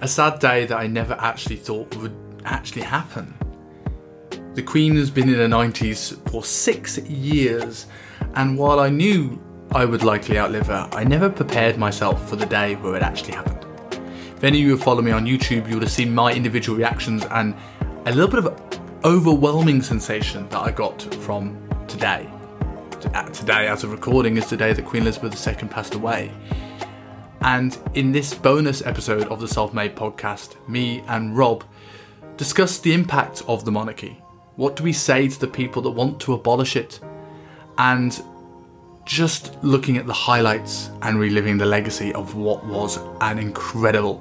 A sad day that I never actually thought would actually happen. The Queen has been in her 90s for six years, and while I knew I would likely outlive her, I never prepared myself for the day where it actually happened. If any of you have followed me on YouTube, you would have seen my individual reactions and a little bit of overwhelming sensation that I got from today. Uh, today, as of recording, is the day that Queen Elizabeth II passed away. And in this bonus episode of the Self Made podcast, me and Robb discuss the impact of the monarchy. What do we say to the people that want to abolish it? And just looking at the highlights and reliving the legacy of what was an incredible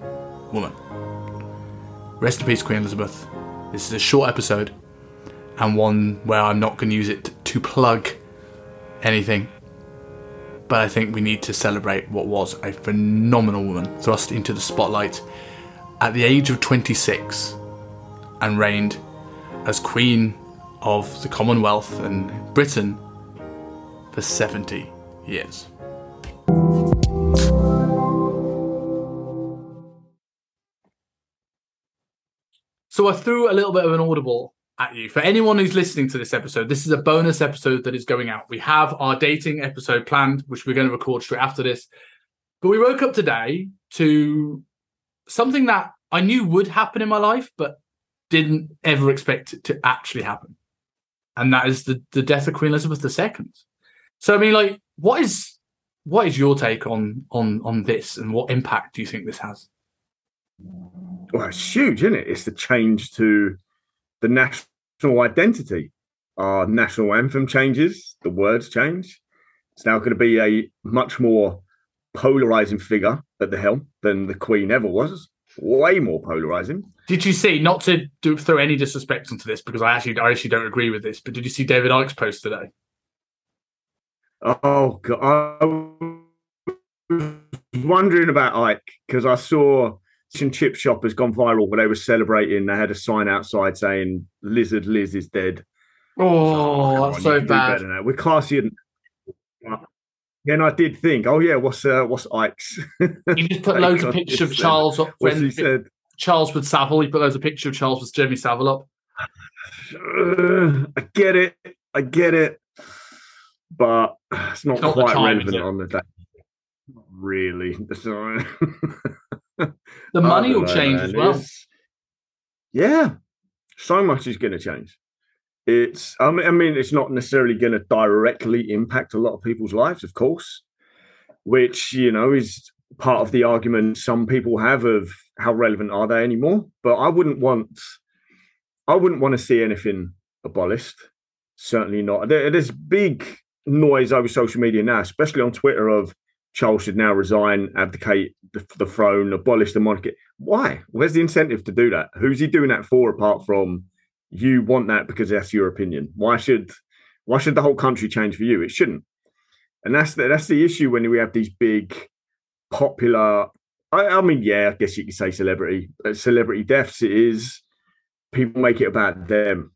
woman. Rest in peace, Queen Elizabeth. This is a short episode and one where I'm not going to use it to plug anything but I think we need to celebrate what was a phenomenal woman thrust into the spotlight at the age of 26 and reigned as Queen of the Commonwealth and Britain for 70 years. So I threw a little bit of an audible at you. For anyone who's listening to this episode, this is a bonus episode that is going out. We have our dating episode planned, which we're going to record straight after this. But we woke up today to something that I knew would happen in my life, but didn't ever expect it to actually happen. And that is the, the death of Queen Elizabeth II. So I mean, like, what is what is your take on on on this and what impact do you think this has? Well, it's huge, isn't it? It's the change to the national identity. Our national anthem changes, the words change. It's now going to be a much more polarizing figure at the helm than the Queen ever was. Way more polarizing. Did you see? Not to do, throw any disrespect into this, because I actually, I actually don't agree with this. But did you see David Icke's post today? Oh God, I was wondering about Icke because I saw and chip shop has gone viral where they were celebrating. They had a sign outside saying "Lizard Liz is dead." Oh, oh that's so bad. We're classy. Then I did think, oh yeah, what's uh, what's Icke's? You just put loads of pictures of Charles up. When he said? Charles with Savile. He put loads of pictures of Charles with Jeremy Savile up. Uh, I get it. I get it. But it's not, it's not quite time, relevant on the day. Not really. the money will know, change man. as well. It's, yeah, so much is going to change. It's, I mean, I mean, it's not necessarily going to directly impact a lot of people's lives, of course, which you know is part of the argument some people have of how relevant are they anymore. But I wouldn't want, I wouldn't want to see anything abolished. Certainly not. There, there's big noise over social media now, especially on Twitter, of Charles should now resign, abdicate the, the throne, abolish the monarchy. Why? Where's the incentive to do that? Who's he doing that for apart from you want that because that's your opinion? Why should why should the whole country change for you? It shouldn't. And that's the, that's the issue when we have these big popular I, I mean, yeah, I guess you could say celebrity, uh, celebrity deaths. It is people make it about them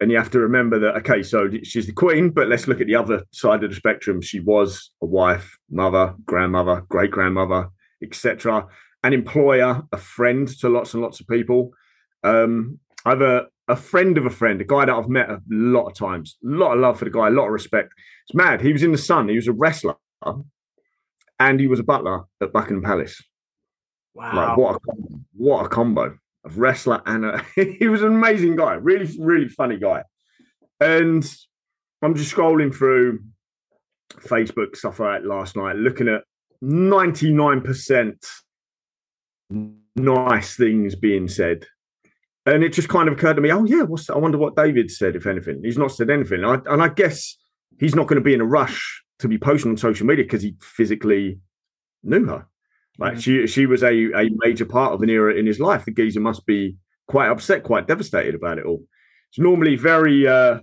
and you have to remember that okay so she's the queen but let's look at the other side of the spectrum. She was a wife mother grandmother great grandmother etc an employer a friend to lots and lots of people. Um, i have a, a friend of a friend a guy that i've met a lot of times a lot of love for the guy a lot of respect. It's mad. He was in the sun. He was a wrestler and he was a butler at buckingham palace. Wow. like what a, what a combo wrestler and a, he was an amazing guy, really, really funny guy. And I'm just scrolling through Facebook stuff like last night, looking at 99% nice things being said. And it just kind of occurred to me, oh yeah, what's I wonder what David said, if anything. He's not said anything. I, and I guess he's not going to be in a rush to be posting on social media because he physically knew her. Like mm-hmm. she she was a, a major part of an era in his life. The geezer must be quite upset, quite devastated about it all. It's normally very uh,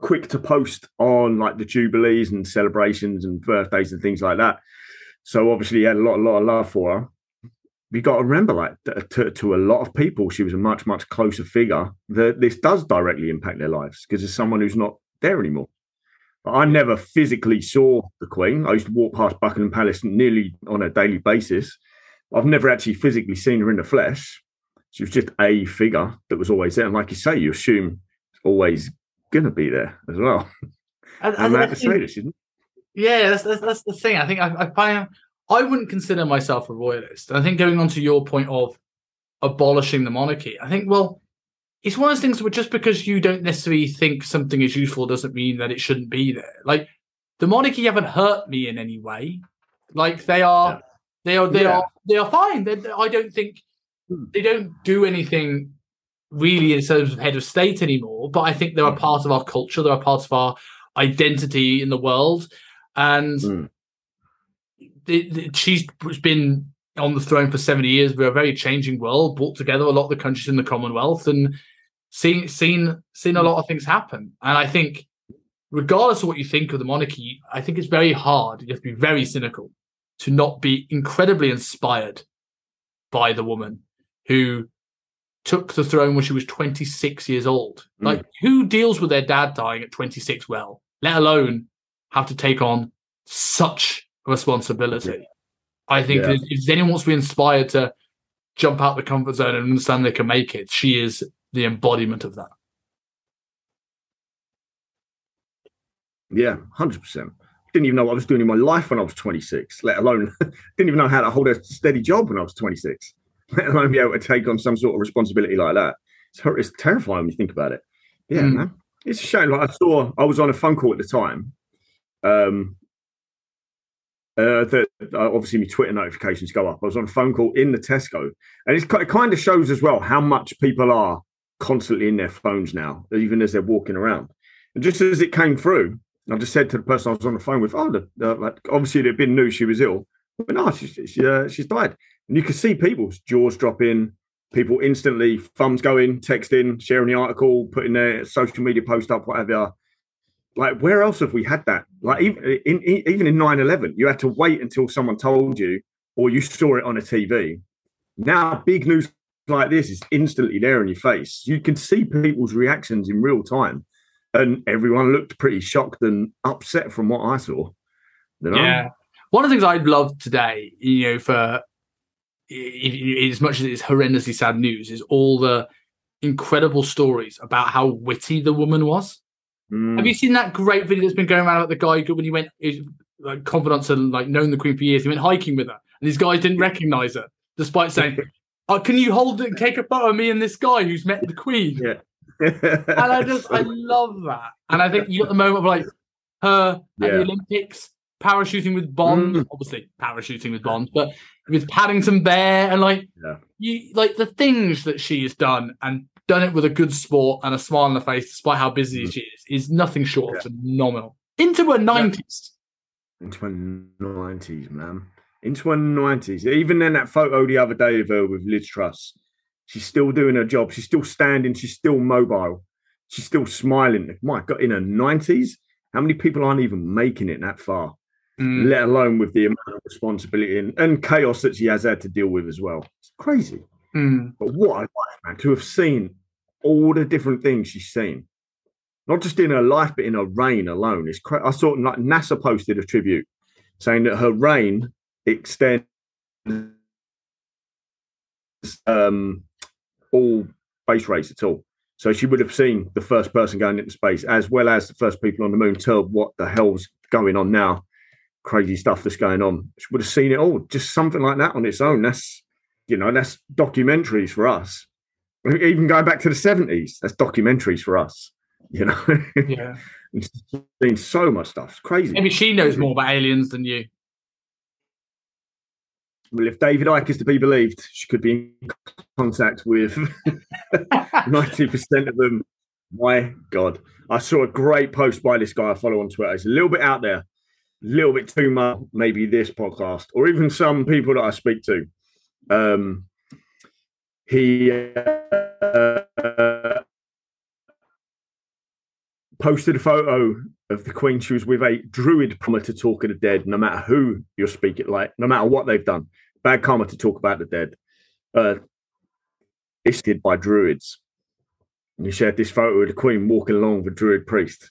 quick to post on like the jubilees and celebrations and birthdays and things like that. So obviously, he had a lot, a lot of love for her. You got to remember, like to, to a lot of people, she was a much, much closer figure. That this does directly impact their lives because there's someone who's not there anymore. I never physically saw the Queen. I used to walk past Buckingham Palace nearly on a daily basis. I've never actually physically seen her in the flesh. She was just a figure that was always there. And like you say, you assume it's always going to be there as well. And, And mad to say this, isn't it? Yeah, that's, that's that's the thing. I think I, I find I wouldn't consider myself a royalist. I think going on to your point of abolishing the monarchy, I think well, it's one of those things where just because you don't necessarily think something is useful doesn't mean that it shouldn't be there. Like the monarchy haven't hurt me in any way. Like they are, Yeah. they are, they Yeah. are, they are fine. They, I don't think Hmm. they don't do anything really in terms of head of state anymore. But I think they're a Hmm. part of our culture. They're a part of our identity in the world, and Hmm. the, the, she's been on the throne for 70 years. We're a very changing world, brought together a lot of the countries in the Commonwealth and seen seen seen a lot of things happen. And I think regardless of what you think of the monarchy, I think it's very hard. You have to be very cynical to not be incredibly inspired by the woman who took the throne when she was 26 years old. Mm. Like, who deals with their dad dying at 26 well, let alone have to take on such responsibility? I think Yeah. if anyone wants to be inspired to jump out the comfort zone and understand they can make it, she is the embodiment of that. Yeah, hundred percent. Didn't even know what I was doing in my life when I was 26. Let alone didn't even know how to hold a steady job when I was 26. Let alone be able to take on some sort of responsibility like that. It's, hor- it's terrifying when you think about it. Yeah, Mm. man. It's a shame. Like I saw, I was on a phone call at the time. Um, uh, that uh, obviously my Twitter notifications go up. I was on a phone call in the Tesco, and it's, it kind of shows as well how much people are constantly in their phones now, even as they're walking around. And just as it came through, I just said to the person I was on the phone with, "Oh, the, the, like, obviously they'd been news she was ill, but no, she, she, uh, she's died." And you could see people's jaws drop in, people instantly thumbs going, texting, sharing the article, putting their social media post up, whatever. Like, where else have we had that? Like, even in, even in 9 11, you had to wait until someone told you or you saw it on a TV. Now, big news like this is instantly there in your face. You can see people's reactions in real time. And everyone looked pretty shocked and upset from what I saw. You know? Yeah. One of the things I'd love today, you know, for as much as it's horrendously sad news, is all the incredible stories about how witty the woman was. Mm. Have you seen that great video that's been going around about the guy who, when he went, he like confidant and like known the Queen for years, he went hiking with her, and these guys didn't recognize her, despite saying, "Oh, can you hold it and take a photo of me and this guy who's met the Queen?" Yeah. and I just I love that. And I think you got the moment of like her at Yeah. the Olympics parachuting with Bond, Mm. obviously parachuting with Bond, but with Paddington Bear and like Yeah. you like the things that she has done and done it with a good sport and a smile on the face, despite how busy Mm. she is, is nothing short of phenomenal. Into her nineties. Into her nineties, man. Into her nineties. Even then, that photo the other day of her with Liz Truss, she's still doing her job. She's still standing. She's still mobile. She's still smiling. My God, in her nineties, how many people aren't even making it that far? Mm. Let alone with the amount of responsibility and, and chaos that she has had to deal with as well. It's crazy. Mm. But what a life, man! To have seen all the different things she's seen, not just in her life, but in her reign alone. It's cra- I saw like NASA posted a tribute saying that her reign extends um, all space race at all. So she would have seen the first person going into space, as well as the first people on the moon. Tell what the hell's going on now, crazy stuff that's going on. She would have seen it all. Just something like that on its own. That's you know, that's documentaries for us. Even going back to the seventies, that's documentaries for us. You know, Yeah. It's seen so much stuff. It's crazy. Maybe she knows more about aliens than you. Well, if David Icke is to be believed, she could be in contact with ninety percent of them. My God, I saw a great post by this guy I follow on Twitter. It's a little bit out there, a little bit too much. Maybe this podcast, or even some people that I speak to. Um, he uh, posted a photo of the Queen. She was with a druid promised to talk of the dead, no matter who you're speaking, like no matter what they've done. Bad karma to talk about the dead. Uh, it's did by druids. And he shared this photo of the Queen walking along with a druid priest.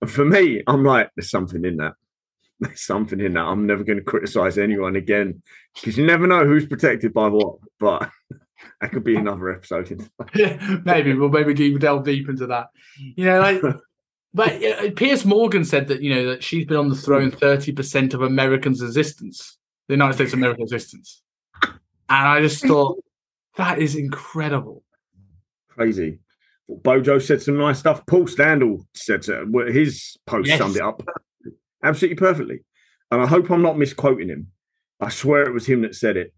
And for me, I'm like, there's something in that. there's something in that. I'm never going to criticize anyone again because you never know who's protected by what. But that could be another episode. maybe we'll maybe delve deep into that. You know, like. But uh, Piers Morgan said that you know that she's been on the throne thirty percent of Americans' existence, the United States of America's existence, and I just thought that is incredible. Crazy. Bojo said some nice stuff. Paul Standall said so. his post yes. summed it up absolutely perfectly. And I hope I'm not misquoting him. I swear it was him that said it.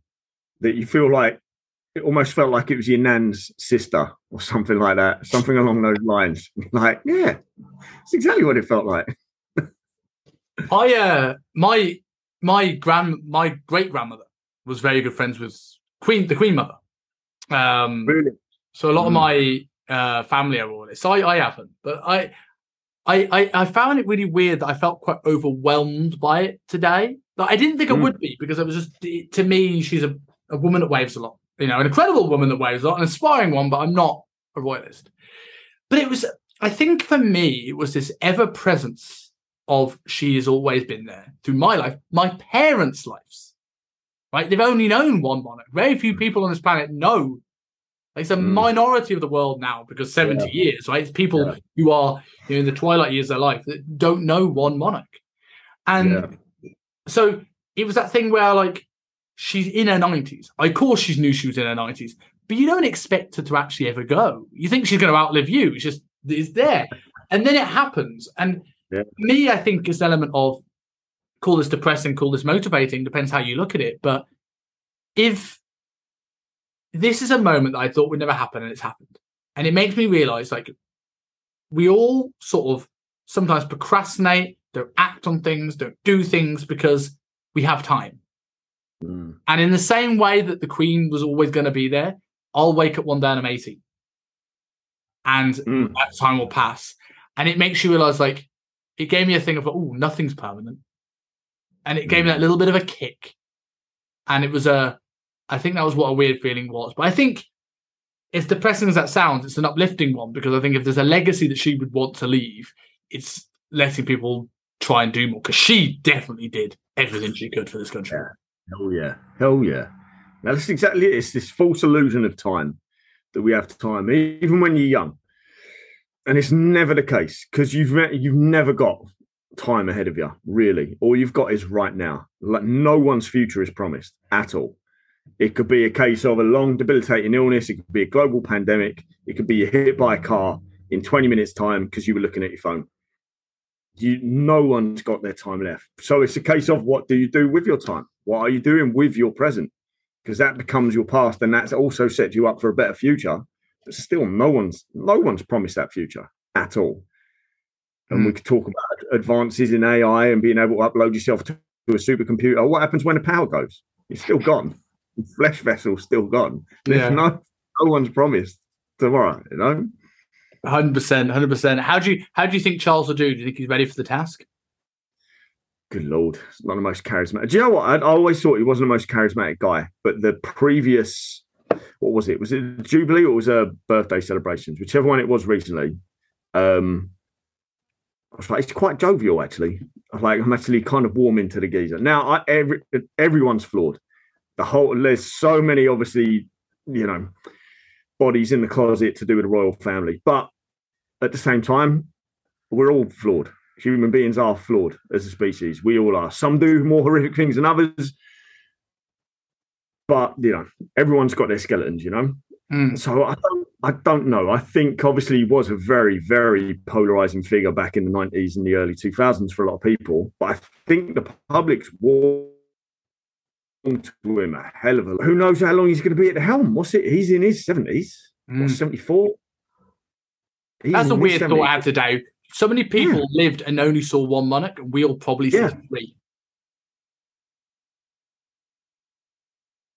That you feel like it almost felt like it was your nan's sister or something like that, something along those lines. like, yeah, it's exactly what it felt like. I uh my my grand my great grandmother was very good friends with Queen the Queen Mother. Um really? so a lot mm. of my uh family are royalists. I I haven't, but I I, I, I found it really weird that I felt quite overwhelmed by it today. Like, I didn't think mm. I would be because it was just to me she's a, a woman that waves a lot, you know, an incredible woman that waves a lot, an inspiring one, but I'm not a royalist. But it was, I think for me, it was this ever presence of she has always been there through my life, my parents' lives. Right? They've only known one monarch. Very few people on this planet know it's a mm. minority of the world now because 70 yeah. years, right? It's people yeah. who are you know, in the twilight years of their life that don't know one monarch. And yeah. so it was that thing where like she's in her 90s. Of course she knew she was in her 90s, but you don't expect her to actually ever go. You think she's going to outlive you. It's just it's there. And then it happens. And me, I think is an element of call this depressing, call this motivating, depends how you look at it. But if this is a moment that I thought would never happen and it's happened. And it makes me realize like we all sort of sometimes procrastinate, don't act on things, don't do things because we have time. Mm. And in the same way that the Queen was always going to be there, I'll wake up one day and I'm 80. And mm. that time will pass. And it makes you realize like it gave me a thing of oh, nothing's permanent. And it gave mm. me that little bit of a kick. And it was a I think that was what a weird feeling was. But I think, as depressing as that sounds, it's an uplifting one because I think if there's a legacy that she would want to leave, it's letting people try and do more because she definitely did everything she could for this country. Yeah. Hell yeah. Hell yeah. Now, that's exactly it. It's this false illusion of time that we have time, even when you're young. And it's never the case because you've you've never got time ahead of you, really. All you've got is right now. Like no one's future is promised at all. It could be a case of a long debilitating illness. It could be a global pandemic. It could be hit by a car in 20 minutes' time because you were looking at your phone. You, no one's got their time left. So it's a case of what do you do with your time? What are you doing with your present? Because that becomes your past, and that's also set you up for a better future. But still, no one's no one's promised that future at all. And mm. we could talk about advances in AI and being able to upload yourself to a supercomputer. What happens when the power goes? It's still gone flesh vessel still gone. There's yeah. no no one's promised tomorrow, you know. Hundred percent, hundred percent. How do you how do you think Charles will do? Do you think he's ready for the task? Good lord, not the most charismatic. Do you know what? I, always thought he wasn't the most charismatic guy, but the previous, what was it? Was it Jubilee or was it birthday celebrations? Whichever one it was recently. Um, I was like, it's quite jovial actually. Like I'm actually kind of warm into the geezer. Now, I, every everyone's flawed the whole there's so many obviously you know bodies in the closet to do with the royal family but at the same time we're all flawed human beings are flawed as a species we all are some do more horrific things than others but you know everyone's got their skeletons you know mm. so i don't i don't know i think obviously he was a very very polarizing figure back in the 90s and the early 2000s for a lot of people but i think the public's war to him a hell of a. Who knows how long he's going to be at the helm? What's it? He's in his seventies. Mm. Seventy four. That's a weird 70s. thought I had today. So many people yeah. lived and only saw one monarch. We'll probably see yeah. three.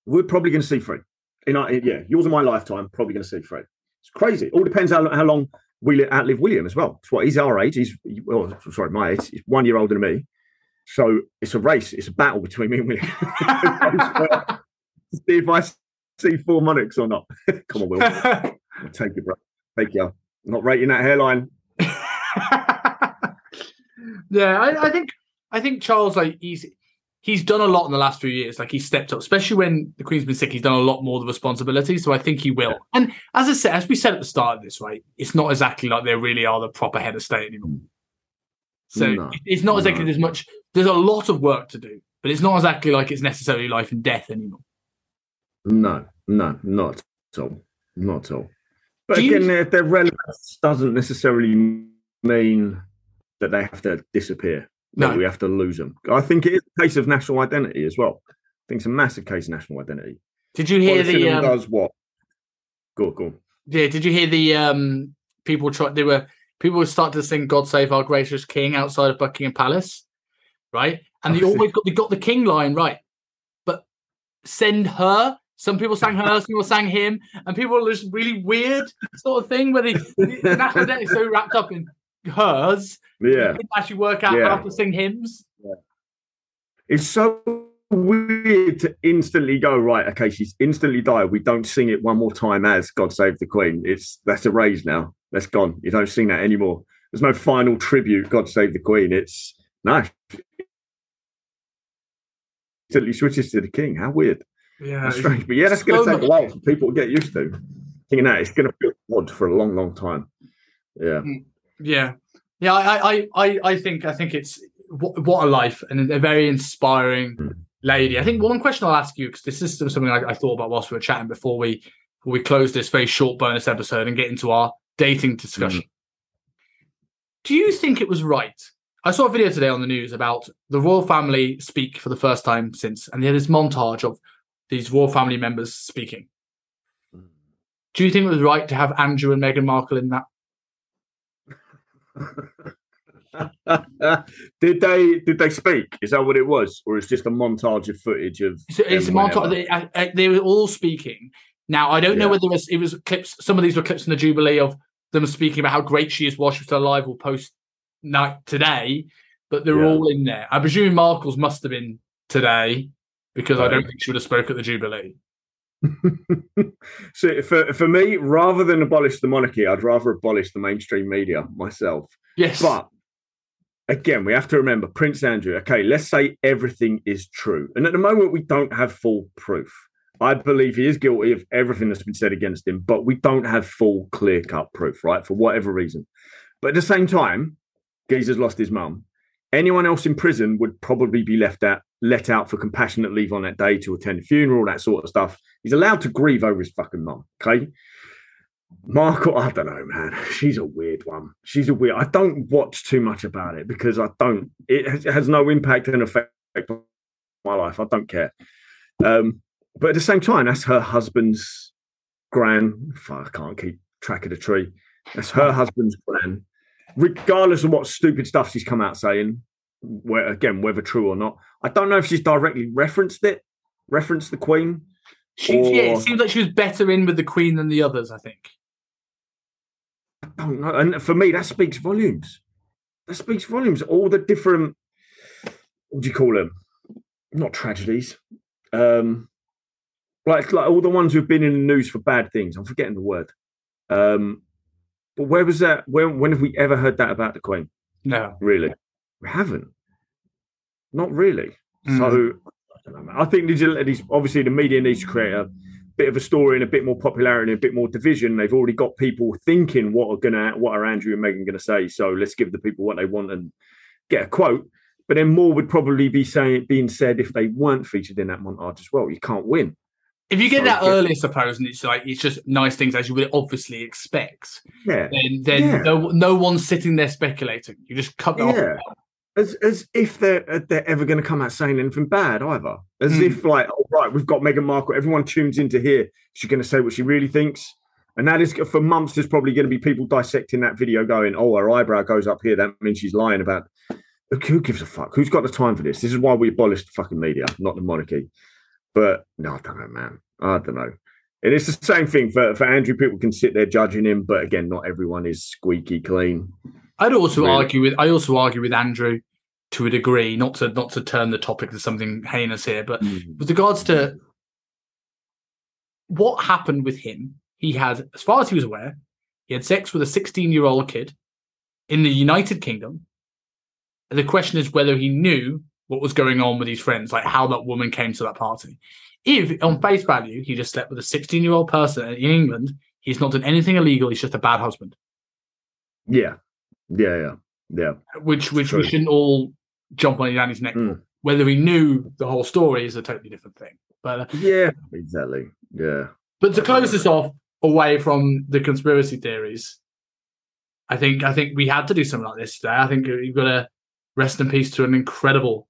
We're probably going to see three. In our, yeah, yours and my lifetime, probably going to see three. It's crazy. It all depends how, how long we outlive William as well. It's what he's our age. He's well, sorry, my age. He's one year older than me. So it's a race. It's a battle between me and William. see if I see four monarchs or not. Come on, Will. Take it, bro. Take you. not rating that hairline. yeah, I, I, think I think Charles, like he's he's done a lot in the last few years. Like he's stepped up, especially when the Queen's been sick. He's done a lot more of the responsibility. So I think he will. And as I said, as we said at the start of this, right, it's not exactly like they really are the proper head of state anymore. Mm. So No. it's not No. exactly there's much. There's a lot of work to do, but it's not exactly like it's necessarily life and death anymore. No, no, not at all. Not at all. But Do you- again, their, their relevance doesn't necessarily mean that they have to disappear. No. That we have to lose them. I think it is a case of national identity as well. I think it's a massive case of national identity. Did you hear the? Um, does what? Go, go. yeah, did you hear the? Um, people try. They were people were starting to sing "God Save Our Gracious King" outside of Buckingham Palace, right? And they Oh, always got they got the King line right, but send her. Some people sang her, some people sang him, and people were just really weird sort of thing where they, the national identity is so wrapped up in hers, Yeah. actually work out Yeah. how to sing hymns. It's so weird to instantly go, right, okay, she's instantly died. We don't sing it one more time as God Save the Queen. It's that's erased now. That's gone. You don't sing that anymore. There's no final tribute, God Save the Queen. It's no. Instantly switches to the king. How weird. Yeah, That's strange. But yeah, that's gonna take a while for people to get used to. Thinking that it's going to feel odd for a long, long time. Yeah. Hmm. Yeah, yeah. I, I, I, I think, I think it's what, what a life and a very inspiring Mm. lady. I think one question I'll ask you because this is something I, I thought about whilst we were chatting before we before we close this very short bonus episode and get into our dating discussion. Do you think it was right? I saw a video today on the news about the royal family speak for the first time since, and they had this montage of these royal family members speaking. Do you think it was right to have Andrew and Meghan Markle in that? did they did they speak? Is that what it was, or it's just a montage of footage of? So it's a montage. They, I- I- they were all speaking. Now I don't know whether it was, it was clips. Some of these were clips from the Jubilee of them speaking about how great she is while she was alive. Or post night today, but they're Yeah. all in there. I presume Markle's must have been today because I don't think she would have spoke at the Jubilee. so for for me, rather than abolish the monarchy, I'd rather abolish the mainstream media myself. Yes, But again, we have to remember Prince Andrew. Okay, let's say everything is true, and at the moment we don't have full proof. I believe he is guilty of everything that's been said against him, but we don't have full, clear cut proof, right? For whatever reason. But at the same time, Geezer's lost his mum. Anyone else in prison would probably be left out, let out for compassionate leave on that day to attend a funeral, that sort of stuff. He's allowed to grieve over his fucking mum. Okay. Markle, I don't know, man. She's a weird one. She's a weird. I don't watch too much about it because I don't. It has, no impact and effect on my life. I don't care. Um, but at the same time, that's her husband's gran. I can't keep track of the tree. That's her husband's gran. Regardless of what stupid stuff she's come out saying, where again, whether true or not, I don't know if she's directly referenced it, referenced the Queen. she, yeah, it seems like she was better in with the Queen than the others. I think. I don't know. And for me, that speaks volumes. That speaks volumes. All the different, what do you call them? Not tragedies. Um, like like all the ones who've been in the news for bad things. I'm forgetting the word. Um, but where was that? When when have we ever heard that about the Queen? No. Really, we haven't. Not really. Mm. So I, know. I think these, are- these obviously the media needs to create a bit of a story and a bit more popularity and a bit more division. They've already got people thinking what are gonna what are Andrew and Meghan gonna say. So let's give the people what they want and get a quote. But then more would probably be saying being said if they weren't featured in that montage as well. You can't win. If you get So, that early, I suppose, and it's like it's just nice things as you would obviously expect, Yeah. then then Yeah. no no one's sitting there speculating. You just cut that Yeah. off. As, as if they're uh, they're ever going to come out saying anything bad either. As Mm. if like, oh right, we've got Meghan Markle. Everyone tunes into here. She's going to say what she really thinks, and that is for months. There's probably going to be people dissecting that video, going, "Oh, her eyebrow goes up here. That means she's lying about." Who gives a fuck? Who's got the time for this? This is why we abolished the fucking media, not the monarchy. But no, I don't know, man. I don't know. And it's the same thing for, for Andrew. People can sit there judging him, but again, not everyone is squeaky clean. I'd also Really? argue with I also argue with Andrew to a degree, not to not to turn the topic to something heinous here, but hmm. with regards to what happened with him, he had, as far as he was aware, he had sex with a 16 year old kid in the United Kingdom the question is whether he knew what was going on with his friends, like how that woman came to that party. If on face value he just slept with a 16 year old person in England, he's not done anything illegal. He's just a bad husband. Yeah, yeah, yeah, yeah. Which which we shouldn't all jump on Yanni's neck. Mm. Whether he knew the whole story is a totally different thing. But uh, Yeah, exactly. Yeah. but to close this off away from the conspiracy theories, I think I think we had to do something like this today. I think you've got to rest in peace to an incredible,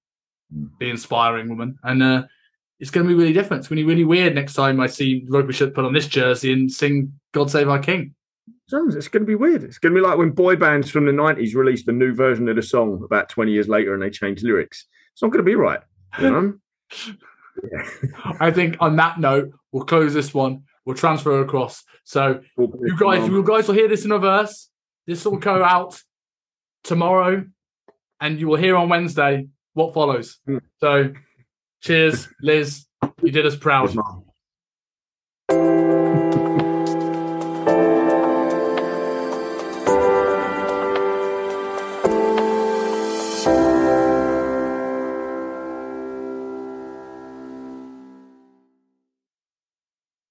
Mm. inspiring woman, and uh, it's going to be really different. It's going to be really weird next time I see Rugby Shirt put on this jersey and sing "God Save Our King." Sounds it's going to be weird. It's going to be like when boy bands from the nineties released a new version of the song about twenty years later and they changed lyrics. It's not going to be right. You know. I think on that note, we'll close this one. We'll transfer across. So you guys, you guys will hear this in a verse. This will go out tomorrow, and you will hear on Wednesday what follows. Hmm. So, cheers, Liz. You did us proud.